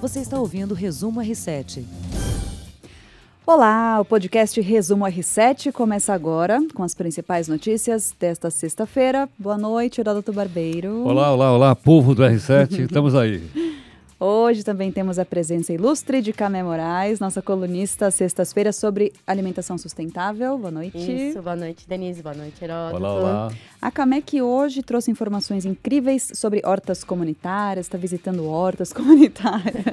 Você está ouvindo o Resumo R7. Olá, o podcast Resumo R7 começa agora com as principais notícias desta sexta-feira. Boa noite, Heródoto Barbeiro. Olá, olá, olá, povo do R7, estamos aí. Hoje também temos a presença ilustre de Camé Moraes, nossa colunista sextas-feiras sobre alimentação sustentável. Boa noite. Isso, boa noite, Denise. Boa noite, Heródoto. Olá, olá. A Camé que hoje trouxe informações incríveis sobre hortas comunitárias, está visitando hortas comunitárias.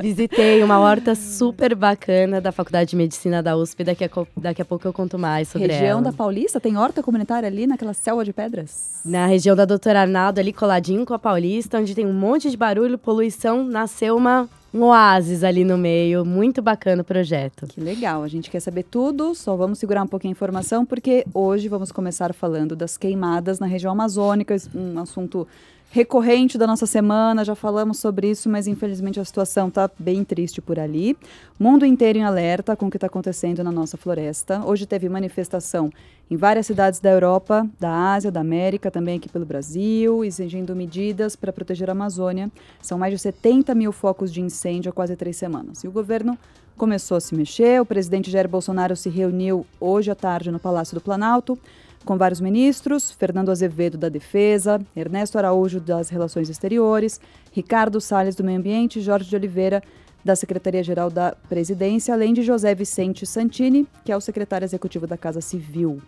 Visitei uma horta super bacana da Faculdade de Medicina da USP. Daqui a, daqui a pouco eu conto mais sobre região ela. da Paulista, tem horta comunitária ali naquela selva de pedras? Na região da Doutor Arnaldo, ali coladinho com a Paulista, onde tem um monte de barulho, poluição, nasceu uma, um oásis ali no meio. Muito bacana o projeto. Que legal, a gente quer saber tudo, só vamos segurar um pouquinho a informação, porque hoje vamos começar falando das queimadas na região amazônica, um assunto recorrente da nossa semana, já falamos sobre isso, mas infelizmente a situação está bem triste por ali. Mundo inteiro em alerta com o que está acontecendo na nossa floresta. Hoje teve manifestação em várias cidades da Europa, da Ásia, da América, também aqui pelo Brasil, exigindo medidas para proteger a Amazônia. São mais de 70 mil focos de incêndio há quase três semanas. E o governo começou a se mexer. O presidente Jair Bolsonaro se reuniu hoje à tarde no Palácio do Planalto com vários ministros, Fernando Azevedo da Defesa, Ernesto Araújo das Relações Exteriores, Ricardo Salles do Meio Ambiente, Jorge de Oliveira da Secretaria-Geral da Presidência, além de José Vicente Santini, que é o secretário executivo da Casa Civil.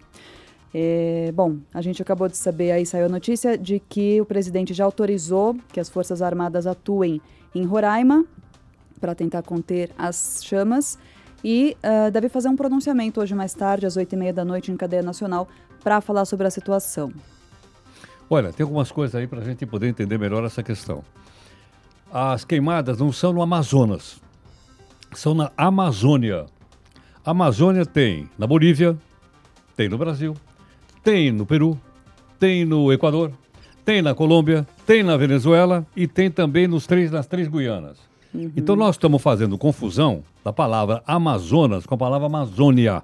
É, bom, a gente acabou de saber, aí saiu a notícia de que o presidente já autorizou que as Forças Armadas atuem em Roraima para tentar conter as chamas e uh, deve fazer um pronunciamento hoje mais tarde, às oito e meia da noite, em cadeia nacional, para falar sobre a situação. Olha, tem algumas coisas aí para a gente poder entender melhor essa questão. As queimadas não são no Amazonas, são na Amazônia. A Amazônia tem na Bolívia, tem no Brasil, tem no Peru, tem no Equador, tem na Colômbia, tem na Venezuela e tem também nos três, nas três Guianas. Uhum. Então nós estamos fazendo confusão da palavra Amazonas com a palavra Amazônia.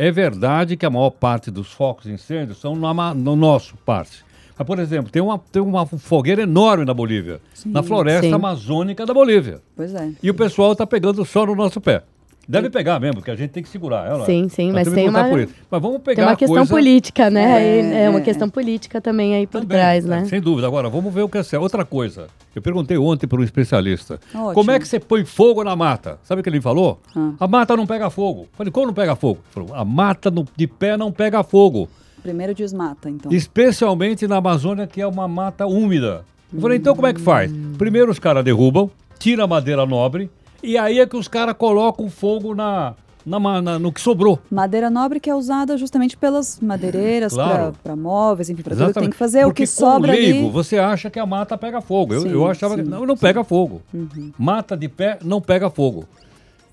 É verdade que a maior parte dos focos de incêndio são no, no nosso parte. Mas, por exemplo, tem uma, tem uma fogueira enorme na Bolívia, sim, na floresta sim. amazônica da Bolívia. Pois é. E o pessoal está pegando só no nosso pé. Deve pegar mesmo, porque a gente tem que segurar ela. Sim, sim, mas tem uma, mas vamos pegar tem uma questão coisa... política, né? É, é uma questão política também aí por também, trás, né? Sem dúvida. Agora, vamos ver o que é certo. Outra coisa, eu perguntei ontem para um especialista, Ótimo. como é que você põe fogo na mata? Sabe o que ele falou? Ah. A mata não pega fogo. falei, como não pega fogo? Ele falou, a mata no, de pé não pega fogo. Primeiro desmata, então. Especialmente na Amazônia, que é uma mata úmida. Eu falei, então como é que faz? Primeiro os caras derrubam, tira a madeira nobre, e aí é que os caras colocam fogo na, na, na, no que sobrou. Madeira nobre que é usada justamente pelas madeireiras claro. para móveis, enfim, para tudo que tem que fazer. Porque o que sobra leigo, ali... você acha que a mata pega fogo. Eu, sim, eu achava sim, que não, não pega fogo. Uhum. Mata de pé não pega fogo.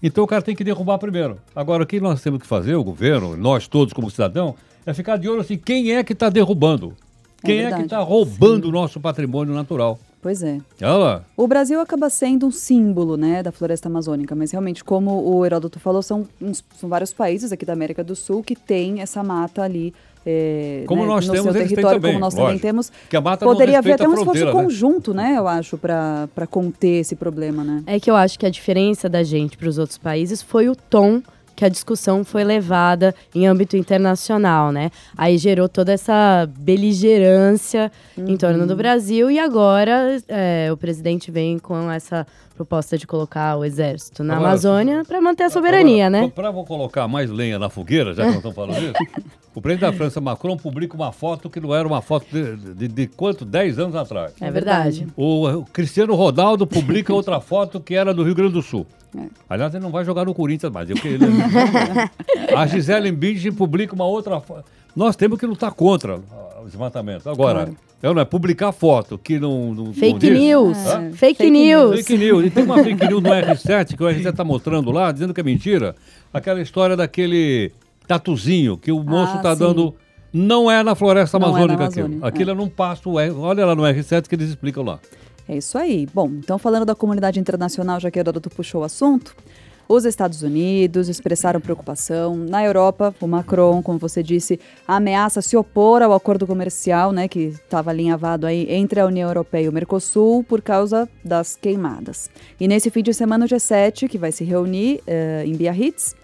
Então o cara tem que derrubar primeiro. Agora, o que nós temos que fazer, o governo, nós todos como cidadão, é ficar de olho assim, quem é que está derrubando? Quem é, é que está roubando o nosso patrimônio natural? Pois é. Olha O Brasil acaba sendo um símbolo né, da floresta amazônica, mas realmente, como o Heródoto falou, são, uns, são vários países aqui da América do Sul que têm essa mata ali é, como né, nós no temos, seu território, também, como nós lógico. também temos. Que a mata poderia haver até um esforço né? conjunto, né, eu acho, para conter esse problema, né? É que eu acho que a diferença da gente para os outros países foi o tom que a discussão foi levada em âmbito internacional, né? Aí gerou toda essa beligerância uhum. em torno do Brasil e agora é, o presidente vem com essa proposta de colocar o exército na agora, Amazônia para manter a soberania, agora, né? Para colocar mais lenha na fogueira, já que nós estamos falando disso, o presidente da França, Macron, publica uma foto que não era uma foto de, de, de quanto? 10 anos atrás. É verdade. O, o Cristiano Ronaldo publica outra foto que era do Rio Grande do Sul. É. Aliás, ele não vai jogar no Corinthians mais. Eu, ele, a Gisele Bündchen publica uma outra foto. Nós temos que lutar contra o desmatamento. Agora, claro. é, não é publicar foto que não. não fake não diz. news. É. Fake, fake, news. Fake news. E tem uma fake news no R7 que o R7 está mostrando lá, dizendo que é mentira. Aquela história daquele tatuzinho que o moço está ah, dando. Não é na floresta não amazônica é aquilo. Aquilo é. é num pasto. Olha lá no R7 que eles explicam lá. É isso aí. Bom, então falando da comunidade internacional, já que o Heródoto puxou o assunto, Os Estados Unidos expressaram preocupação. Na Europa, o Macron, como você disse, ameaça se opor ao acordo comercial, né, que estava alinhavado aí entre a União Europeia e o Mercosul por causa das queimadas. E nesse fim de semana o G7, que vai se reunir uh, em Biarritz,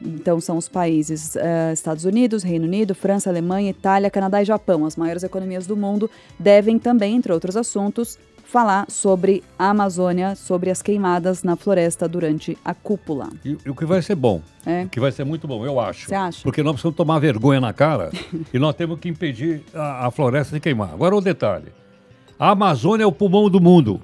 então, são os países uh, Estados Unidos, Reino Unido, França, Alemanha, Itália, Canadá e Japão. As maiores economias do mundo devem também, entre outros assuntos, falar sobre a Amazônia, sobre as queimadas na floresta durante a cúpula. E, e o que vai ser bom, É. o que vai ser muito bom, eu acho. Você acha? Porque nós precisamos tomar vergonha na cara e nós temos que impedir a, a floresta de queimar. Agora o detalhe. A Amazônia é o pulmão do mundo.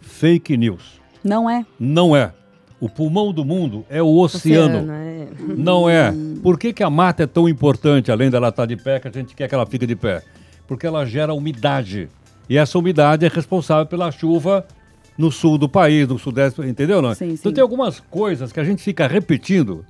Fake news. Não é? Não é. O pulmão do mundo é o oceano. é. Não é. Por que, que a mata é tão importante, além dela estar de pé, que a gente quer que ela fique de pé? Porque ela gera umidade. E essa umidade é responsável pela chuva no sul do país, no sudeste, entendeu? Não? Sim, Então sim. tem algumas coisas que a gente fica repetindo,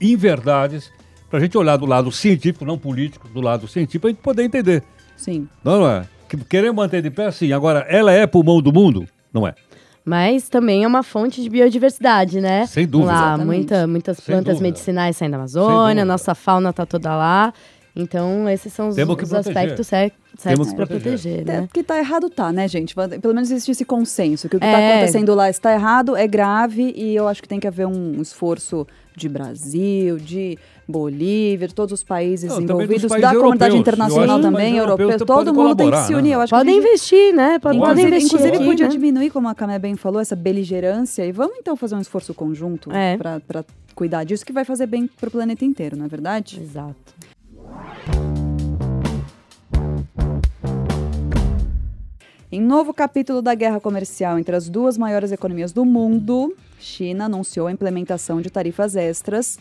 inverdades, para a gente olhar do lado científico, não político, do lado científico, para a gente poder entender. Sim. Não, não é? Que- Querer manter de pé, sim. Agora, ela é pulmão do mundo? Não é. Mas também é uma fonte de biodiversidade, né? Sem dúvida. Lá, muita, muitas plantas medicinais saem da Amazônia, nossa fauna tá toda lá. Então, esses são os, Temos que os aspectos certos que para proteger. proteger, É, né? porque tá errado tá, né, gente? Pelo menos existe esse consenso, que o que está É. acontecendo lá está errado, é grave, e eu acho que tem que haver um esforço de Brasil, de Bolívia, todos os países Não, envolvidos, países da comunidade europeus. internacional Eu que os também, europeus todo mundo tem que se né? unir. Eu acho Podem gente- investir, né? Podem, podem Inclusive, investir inclusive aqui, podia né? diminuir, como a Camé bem falou, essa beligerância, e vamos então fazer um esforço conjunto É. para cuidar disso, que vai fazer bem para o planeta inteiro, não é verdade? Exato. Em novo capítulo da guerra comercial entre as duas maiores economias do mundo, China anunciou a implementação de tarifas extras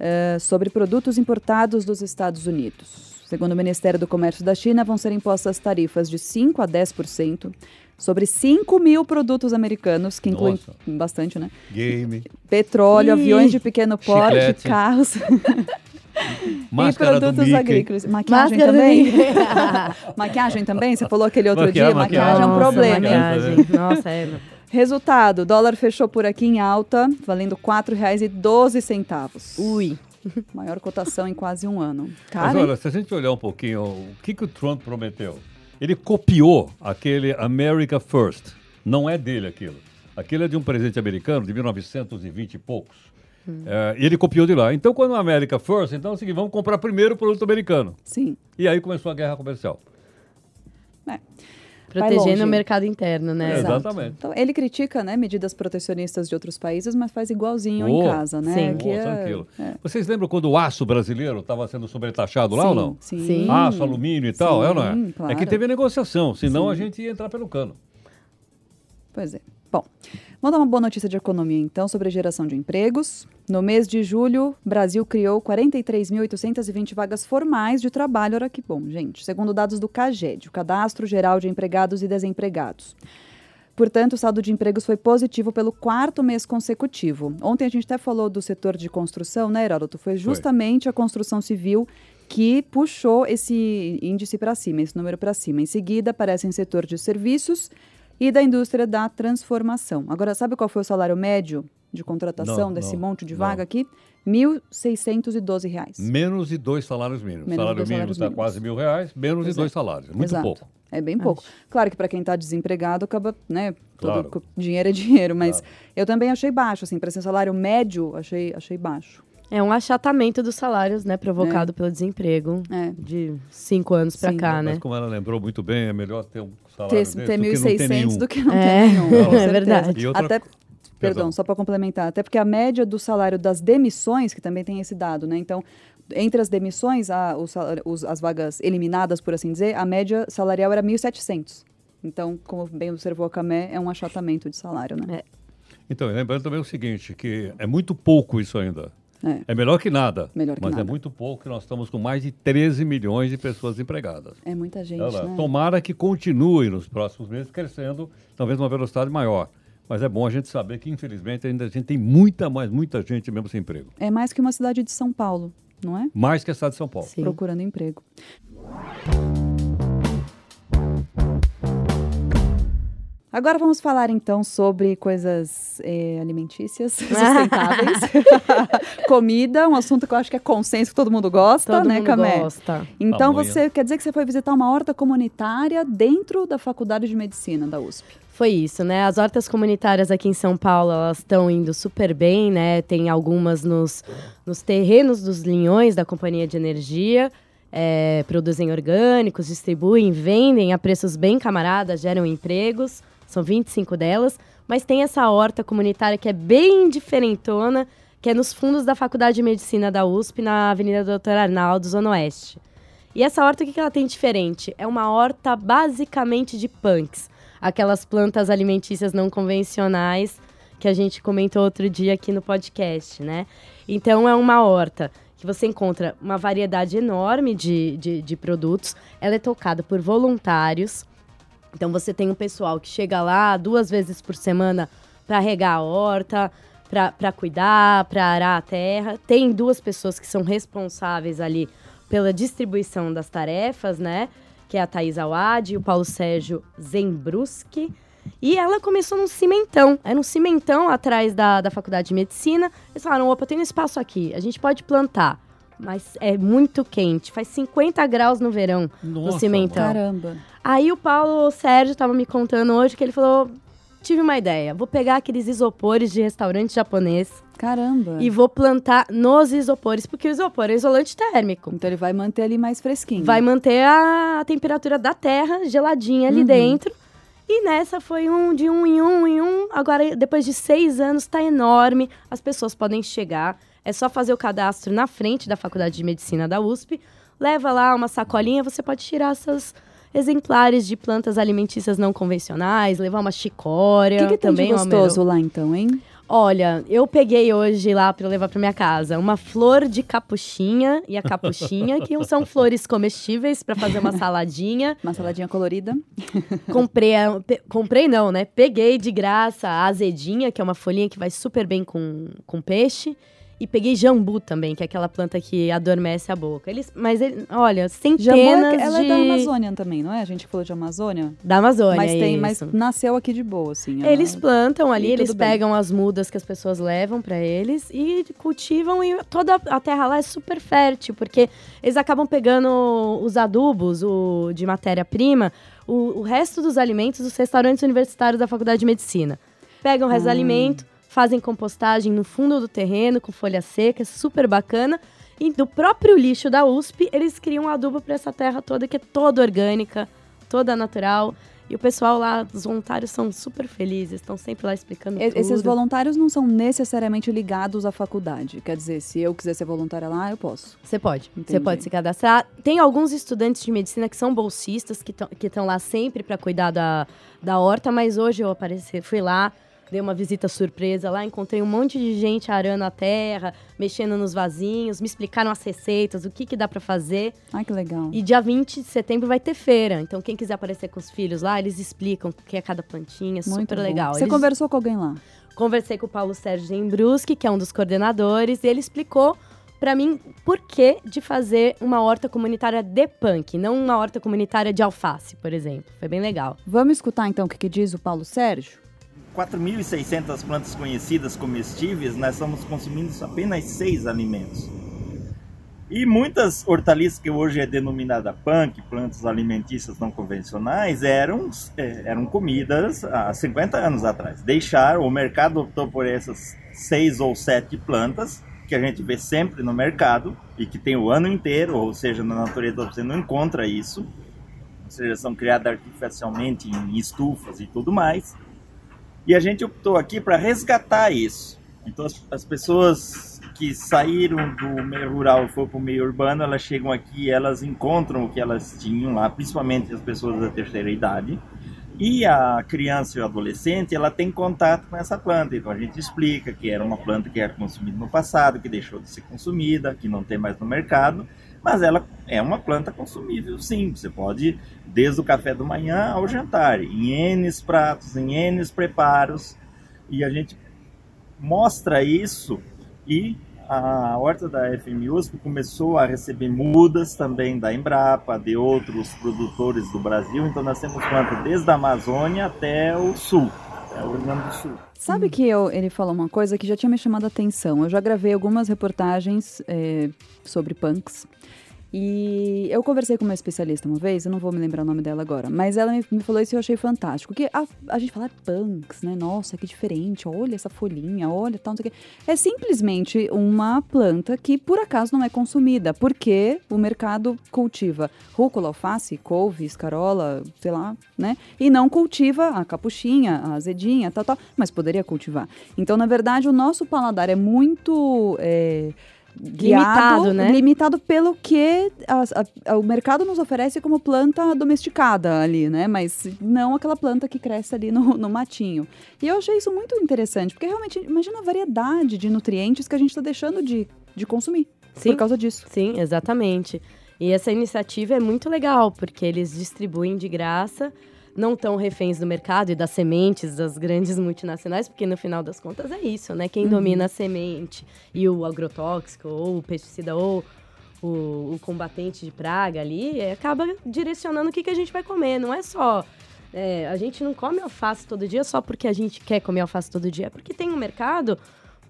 eh, sobre produtos importados dos Estados Unidos. Segundo o Ministério do Comércio da China, vão ser impostas tarifas de 5% a 10% sobre 5 mil produtos americanos, que incluem Nossa. bastante, né? Game, Petróleo, Ih. aviões de pequeno porte, Chiclete. carros máscara e produtos agrícolas. Maquiagem Máscara também? Maquiagem também? Você falou aquele outro Maquiagem, dia, maquiagem é um maquiagem. problema? Maquiagem. Nossa, é. Resultado: dólar fechou por aqui em alta, valendo R$ 4,12. Ui. Maior cotação em quase um ano. Mas Cara, hein? olha, se a gente olhar um pouquinho, o que, que o Trump prometeu? Ele copiou aquele America First. Não é dele aquilo. Aquilo é de um presidente americano de 1920 e poucos. É, e ele copiou de lá. Então, quando o America First, então é o seguinte, vamos comprar primeiro o produto americano. sim. E aí começou a guerra comercial. É. Protegendo o mercado interno, né? É. Exatamente. Então, ele critica né, medidas protecionistas de outros países, mas faz igualzinho em Oh, casa, né? sim. Que Oh, é- tranquilo. é. Vocês lembram quando o aço brasileiro estava sendo sobretaxado lá ou não? Sim. Sim. Aço, alumínio e tal, é ou não é? Sim, claro. É que teve a negociação, senão Sim. a gente ia entrar pelo cano. Pois é. Bom, vamos dar uma boa notícia de economia, então, sobre a geração de empregos. No mês de julho, o Brasil criou 43.820 vagas formais de trabalho. Olha que bom, gente. Segundo dados do CAGED, o Cadastro Geral de Empregados e Desempregados. Portanto, o saldo de empregos foi positivo pelo quarto mês consecutivo. Ontem a gente até falou do setor de construção, né, Heródoto? Foi justamente a construção civil que puxou esse índice para cima, esse número para cima. Em seguida, aparecem setor de serviços e da indústria da transformação. Agora, sabe qual foi o salário médio de contratação Não, desse não, monte de não. vaga aqui? 1.612 reais. Menos de dois salários mínimos. Menos salário mínimo está quase mil reais, menos Pois de dois salários. Muito Exato. pouco. É bem pouco. Claro que para quem está desempregado acaba, né, todo Claro. co- dinheiro é dinheiro, mas Claro. eu também achei baixo, assim, para ser salário médio, achei, achei baixo. É um achatamento dos salários, né? Provocado pelo desemprego É. de cinco anos Sim. cá, né? Mas como ela lembrou muito bem, é melhor ter um salário Ter, desse ter do que não ter 1.600 nenhum. do que não É, ter nenhum, é certeza. verdade. E outra- Até, perdão, Perdão. só para complementar, até porque a média do salário das demissões, que também tem esse dado, né? Então, entre as demissões, a, o salário- os- as vagas eliminadas, por assim dizer, a média salarial era 1.700. Então, como bem observou a Camé, é um achatamento de salário, né? Então, e lembrando também o seguinte, que é muito pouco isso ainda. É. É melhor que nada. Melhor que mas é nada. muito pouco que nós estamos com mais de 13 milhões de pessoas empregadas. É, muita gente, lá, né? Tomara que continue nos próximos meses crescendo, talvez uma velocidade maior. Mas é bom a gente saber que, infelizmente, ainda a gente tem muita, mais muita gente mesmo sem emprego. É mais que uma cidade de São Paulo, não é? Mais que a cidade de São Paulo. Sim. Procurando emprego. Agora vamos falar então sobre coisas eh, alimentícias sustentáveis. Comida, um assunto que eu acho que é consenso que todo mundo gosta, Todo né, mundo Camé? gosta. Então Pamonha. você quer dizer que você foi visitar uma horta comunitária dentro da Faculdade de Medicina da USP? Foi isso, né? As hortas comunitárias aqui em São Paulo, elas estão indo super bem, né? Tem algumas nos, nos terrenos dos linhões da Companhia de Energia. é, produzem orgânicos, distribuem, vendem a preços bem camaradas, geram empregos. São 25 delas. Mas tem essa horta comunitária que é bem diferentona, que é nos fundos da Faculdade de Medicina da USP, na Avenida Doutor Arnaldo, Zona Oeste. E essa horta, o que ela tem diferente? É uma horta basicamente de punks. Aquelas plantas alimentícias não convencionais que a gente comentou outro dia aqui no podcast, né? Então, é uma horta que você encontra uma variedade enorme de, de, de produtos. Ela é tocada por voluntários. Então, você tem um pessoal que chega lá duas vezes por semana para regar a horta, para cuidar, para arar a terra. Tem duas pessoas que são responsáveis ali pela distribuição das tarefas, né? Que é a Thaís Awad e o Paulo Sérgio Zembruski. E ela começou num cimentão. Era um cimentão atrás da, da faculdade de medicina. Eles falaram: opa, tem um espaço aqui, a gente pode plantar. Mas é muito quente, faz 50 graus no verão no Nossa, cimentão. Caramba. Aí o Paulo Sérgio tava me contando hoje que ele falou: tive uma ideia, vou pegar aqueles isopores de restaurante japonês Caramba. e vou plantar nos isopores, porque o isopor é isolante térmico. Então ele vai manter ali mais fresquinho. Vai manter a temperatura da terra geladinha ali Uhum. dentro. E nessa foi um de um em um em um. Agora, depois de seis anos, tá enorme. As pessoas podem chegar. É só fazer o cadastro na frente da Faculdade de Medicina da USP. Leva lá uma sacolinha, você pode tirar seus exemplares de plantas alimentícias não convencionais, levar uma O chicória. que, que tem também de é gostoso lá então, hein? Olha, eu peguei hoje lá para levar para minha casa uma flor de capuchinha e a capuchinha, que são flores comestíveis para fazer uma saladinha. Uma saladinha colorida. Comprei, comprei não, né? Peguei de graça a azedinha, que é uma folhinha que vai super bem com, com peixe. E peguei jambu também, que é aquela planta que adormece a boca. Eles, mas, ele, olha, Jambu, centenas é- ela de... é da Amazônia também, não é? A gente falou de Amazônia. Da Amazônia, mas tem, isso. mas nasceu aqui de boa, assim. ela- Eles plantam ali, E eles tudo bem. pegam as mudas que as pessoas levam pra eles e cultivam e toda a terra lá é super fértil, porque eles acabam pegando os adubos o, de matéria-prima, o, o resto dos alimentos dos restaurantes universitários da Faculdade de Medicina. Pegam o resto do Ah. alimento, fazem compostagem no fundo do terreno com folha seca, é super bacana. E do próprio lixo da USP, eles criam um adubo para essa terra toda, que é toda orgânica, toda natural. E o pessoal lá, os voluntários são super felizes, estão sempre lá explicando tudo. Esses voluntários não são necessariamente ligados à faculdade. Quer dizer, se eu quiser ser voluntária lá, eu posso. Você pode. Você pode se cadastrar. Tem alguns estudantes de medicina que são bolsistas, que estão lá sempre para cuidar da, da horta, mas hoje eu apareci, fui lá, dei uma visita surpresa lá, encontrei um monte de gente arando a terra, mexendo nos vasinhos, me explicaram as receitas, o que, que dá para fazer. Ai, que legal. E dia 20 de setembro vai ter feira. Então, quem quiser aparecer com os filhos lá, eles explicam o que é cada plantinha. Muito super bom. legal. Você Eles- conversou com alguém lá? Conversei com o Paulo Sérgio Zembruski, que é um dos coordenadores, e ele explicou pra mim por que de fazer uma horta comunitária de punk, não uma horta comunitária de alface, por exemplo. Foi bem legal. Vamos escutar então o que, que diz o Paulo Sérgio? 4.600 plantas conhecidas comestíveis, nós estamos consumindo apenas seis alimentos. E muitas hortaliças que hoje é denominada punk, plantas alimentícias não convencionais, eram, eh, eram comidas há 50 anos atrás. Deixaram, o mercado optou por essas seis ou sete plantas, que a gente vê sempre no mercado, e que tem o ano inteiro, ou seja, na natureza você não encontra isso. Ou seja, são criadas artificialmente em estufas e tudo mais. E a gente optou aqui para resgatar isso. Então as, as pessoas que saíram do meio rural e foram para o meio urbano, elas chegam aqui elas encontram o que elas tinham lá, principalmente as pessoas da terceira idade. E a criança e o adolescente, ela tem contato com essa planta. Então a gente explica que era uma planta que era consumida no passado, que deixou de ser consumida, que não tem mais no mercado, mas ela é uma planta consumível, sim. Você pode, desde o café da manhã ao jantar, em N pratos, em N preparos. E a gente mostra isso e a horta da FMUSP começou a receber mudas também da Embrapa, de outros produtores do Brasil. Então nós temos planta desde a Amazônia até o sul, até o Rio Grande do Sul. Sabe que eu, ele falou uma coisa que já tinha me chamado a atenção. Eu já gravei algumas reportagens é, sobre punks. E eu conversei com uma especialista uma vez, eu não vou me lembrar o nome dela agora, mas ela me, me falou isso e eu achei fantástico. Que a, a gente fala punks, né? Nossa, que diferente, olha essa folhinha, olha tal, não sei o quê. É simplesmente uma planta que por acaso não é consumida, porque o mercado cultiva rúcula, alface, couve, escarola, sei lá, né? E não cultiva a capuchinha, a azedinha, tal, tal, mas poderia cultivar. Então, na verdade, o nosso paladar é muito. É, guiado, Limitado, né? Limitado pelo que a- a- o mercado nos oferece como planta domesticada ali, né? Mas não aquela planta que cresce ali no, no matinho. E eu achei isso muito interessante, porque realmente, imagina a variedade de nutrientes que a gente está deixando de, de consumir Sim. por causa disso. Sim, exatamente. E essa iniciativa é muito legal, porque eles distribuem de graça, não tão reféns do mercado e das sementes das grandes multinacionais, porque no final das contas é isso, né? Quem domina a semente e o agrotóxico, ou o pesticida, ou o, o combatente de praga ali, é, acaba direcionando o que, que a gente vai comer. Não é só. é, a gente não come alface todo dia só porque a gente quer comer alface todo dia, é porque tem um mercado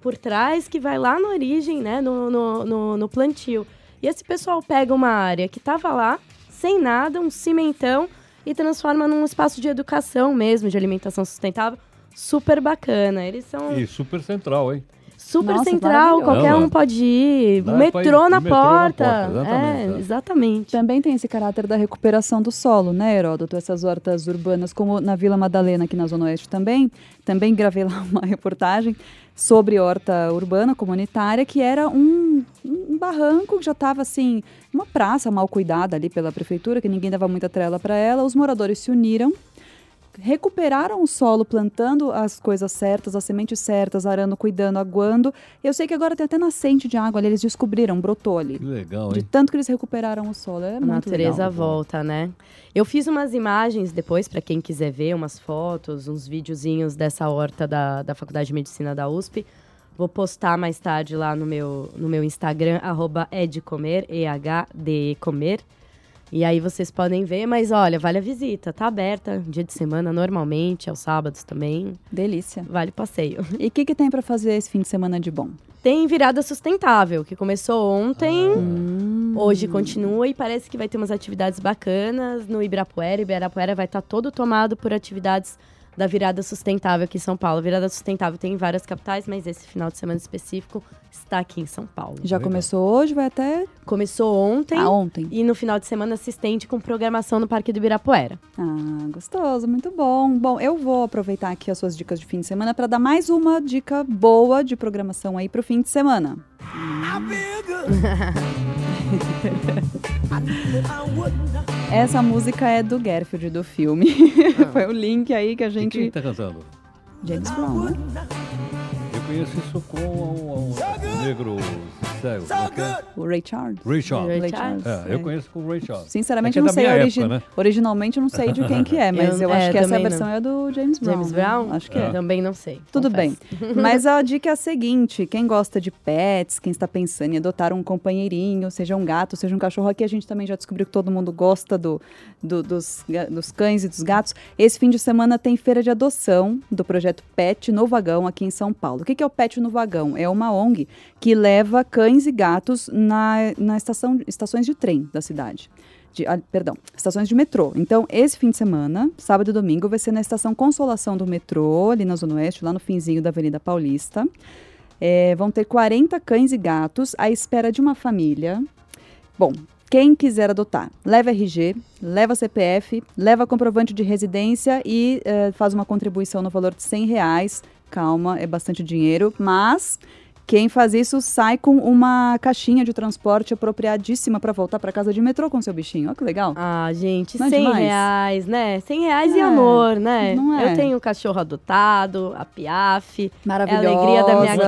por trás que vai lá na origem, né, no, no, no, no plantio. E esse pessoal pega uma área que estava lá, sem nada, um cimentão, e transforma num espaço de educação mesmo, de alimentação sustentável, super bacana. Eles são E super central, hein? super Nossa, central, qualquer Não, um pode ir. dá Metrô, ir- na, metrô na porta. porta, exatamente, É, é. exatamente. Também tem esse caráter da recuperação do solo, né, Heródoto? Essas hortas urbanas, como na Vila Madalena, aqui na Zona Oeste também. Também gravei lá uma reportagem sobre horta urbana comunitária, que era um, um barranco que já estava assim, uma praça mal cuidada ali pela prefeitura, que ninguém dava muita trela para ela. Os moradores se uniram, recuperaram o solo plantando as coisas certas, as sementes certas, arando, cuidando, aguando. Eu sei que agora tem até nascente de água ali, eles descobriram, brotou ali. Que legal, De hein? tanto que eles recuperaram o solo. É A muito natureza legal. volta, né? Eu fiz umas imagens depois, para quem quiser ver, umas fotos, uns videozinhos dessa horta da, da Faculdade de Medicina da USP. Vou postar mais tarde lá no meu, no meu Instagram, arroba edcomer, E-H-D-E comer. E aí vocês podem ver, mas olha, vale a visita, tá aberta dia de semana normalmente, aos sábados também, Delícia. vale o passeio. E o que, que tem para fazer esse fim de semana de bom? Tem virada sustentável, que começou ontem, Hum. Hoje continua e parece que vai ter umas atividades bacanas no Ibirapuera. Ibirapuera vai estar todo tomado por atividades da virada sustentável aqui em São Paulo. A virada sustentável tem em várias capitais, mas esse final de semana específico está aqui em São Paulo. Já Legal. começou hoje, vai até Começou ontem ah, ontem. e no final de semana se estende com programação no Parque do Ibirapuera. Ah, gostoso, muito bom. Bom, eu vou aproveitar aqui as suas dicas de fim de semana para dar mais uma dica boa de programação aí pro fim de semana. Essa música é do Garfield do filme. Foi o link aí que a E quem gente. tá cantando? James Brown, né? Eu conheço isso com o, o- o negro cego. é é? O Ray Charles. Ray Charles. Ray Charles. É, eu conheço com o Ray Charles. Sinceramente, É eu não é da sei origi- época, né? originalmente, eu não sei de quem que é, mas eu, Eu- acho é, que essa versão não. é do James Brown. James né? Brown? Acho que é. Também não sei. Tudo confesso. bem. Mas a dica é a seguinte: quem gosta de pets, quem está pensando em adotar um companheirinho, seja um gato, seja um cachorro, aqui a gente também já descobriu que todo mundo gosta do, do- dos, dos cães e dos gatos. Esse fim de semana tem feira de adoção do projeto Pet no Vagão aqui em São Paulo. O que que é o Pet no Vagão? É uma ONG que leva cães e gatos na, na estação, estações de trem da cidade. De, ah, perdão, estações de metrô. Então, esse fim de semana, sábado e domingo, vai ser na estação Consolação do metrô, ali na Zona Oeste, lá no finzinho da Avenida Paulista. É, vão ter 40 cães e gatos à espera de uma família. Bom, quem quiser adotar, leva RG, leva CPF, leva comprovante de residência e eh, faz uma contribuição no valor de 100 reais. Calma, é bastante dinheiro, mas quem faz isso sai com uma caixinha de transporte apropriadíssima para voltar para casa de metrô com seu bichinho. Olha que legal. Ah, gente, Não é 100 demais? reais, né? 100 reais e É, amor, né? não é? Eu tenho um cachorro adotado, a Piaf. Maravilhosa. É a alegria da minha Como é que chama o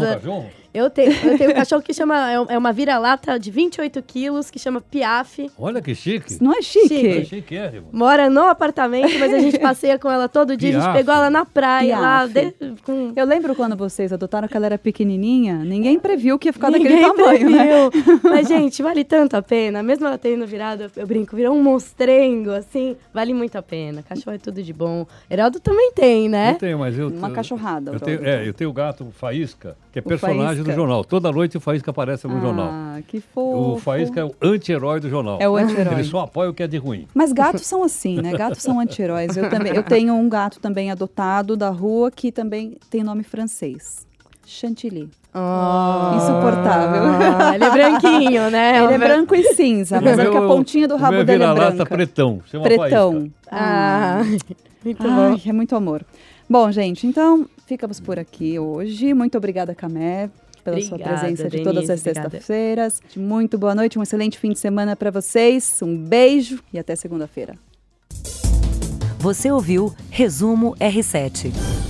casa. cachorro? Eu tenho, eu tenho um cachorro que chama. é É uma vira-lata de 28 quilos, que chama Piaf. Olha que chique. Isso não é chique. Chique. É chiquérrimo. Mora no apartamento, mas a gente passeia com ela todo dia. A gente Piaf. pegou ela na praia, lá, Piaf. de- com Eu lembro quando vocês adotaram que ela era pequenininha, ninguém previu que ia ficar Ninguém daquele tamanho, né? previu. Mas, gente, vale tanto a pena. Mesmo ela tendo virado, eu brinco, virou um monstrengo, assim. Vale muito a pena. Cachorro é tudo de bom. Heraldo também tem, né? Eu tenho, mas eu. Uma eu- cachorrada, Eu tenho, é, eu tenho o gato Faísca, que é O personagem Faísca. do jornal. Toda noite o Faísca aparece no jornal. Ah, que fofo. O Faísca é o anti-herói do jornal. É o anti-herói. Ele só apoia o que é de ruim. Mas gatos são assim, né? Gatos são anti-heróis. Eu, também, eu tenho um gato também adotado da rua que também tem nome francês. Chantilly. Ah, Insuportável. ele é branquinho, né? Ele é branco e cinza, mas é que a pontinha do rabo meu dele é vira-lata branca. pretão. Chama Pretão. Faísca. Ah, muito Ai, bom. é muito amor. Bom, gente, então ficamos por aqui hoje. Muito obrigada, Camé, pela sua Obrigada, presença de todas as sextas-feiras. Muito boa noite, um excelente fim de semana para vocês. Um beijo e até segunda-feira. Você ouviu Resumo R7.